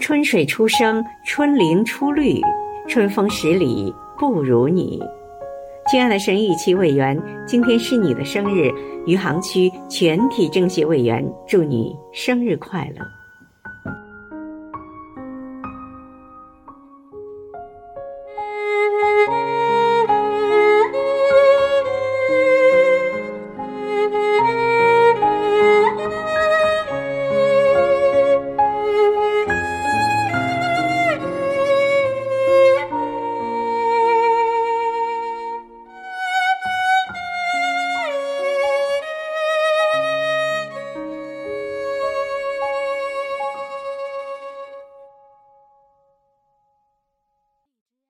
春水初生，春林初绿，春风十里不如你。亲爱的省一期委员，今天是你的生日，余杭区全体政协委员祝你生日快乐。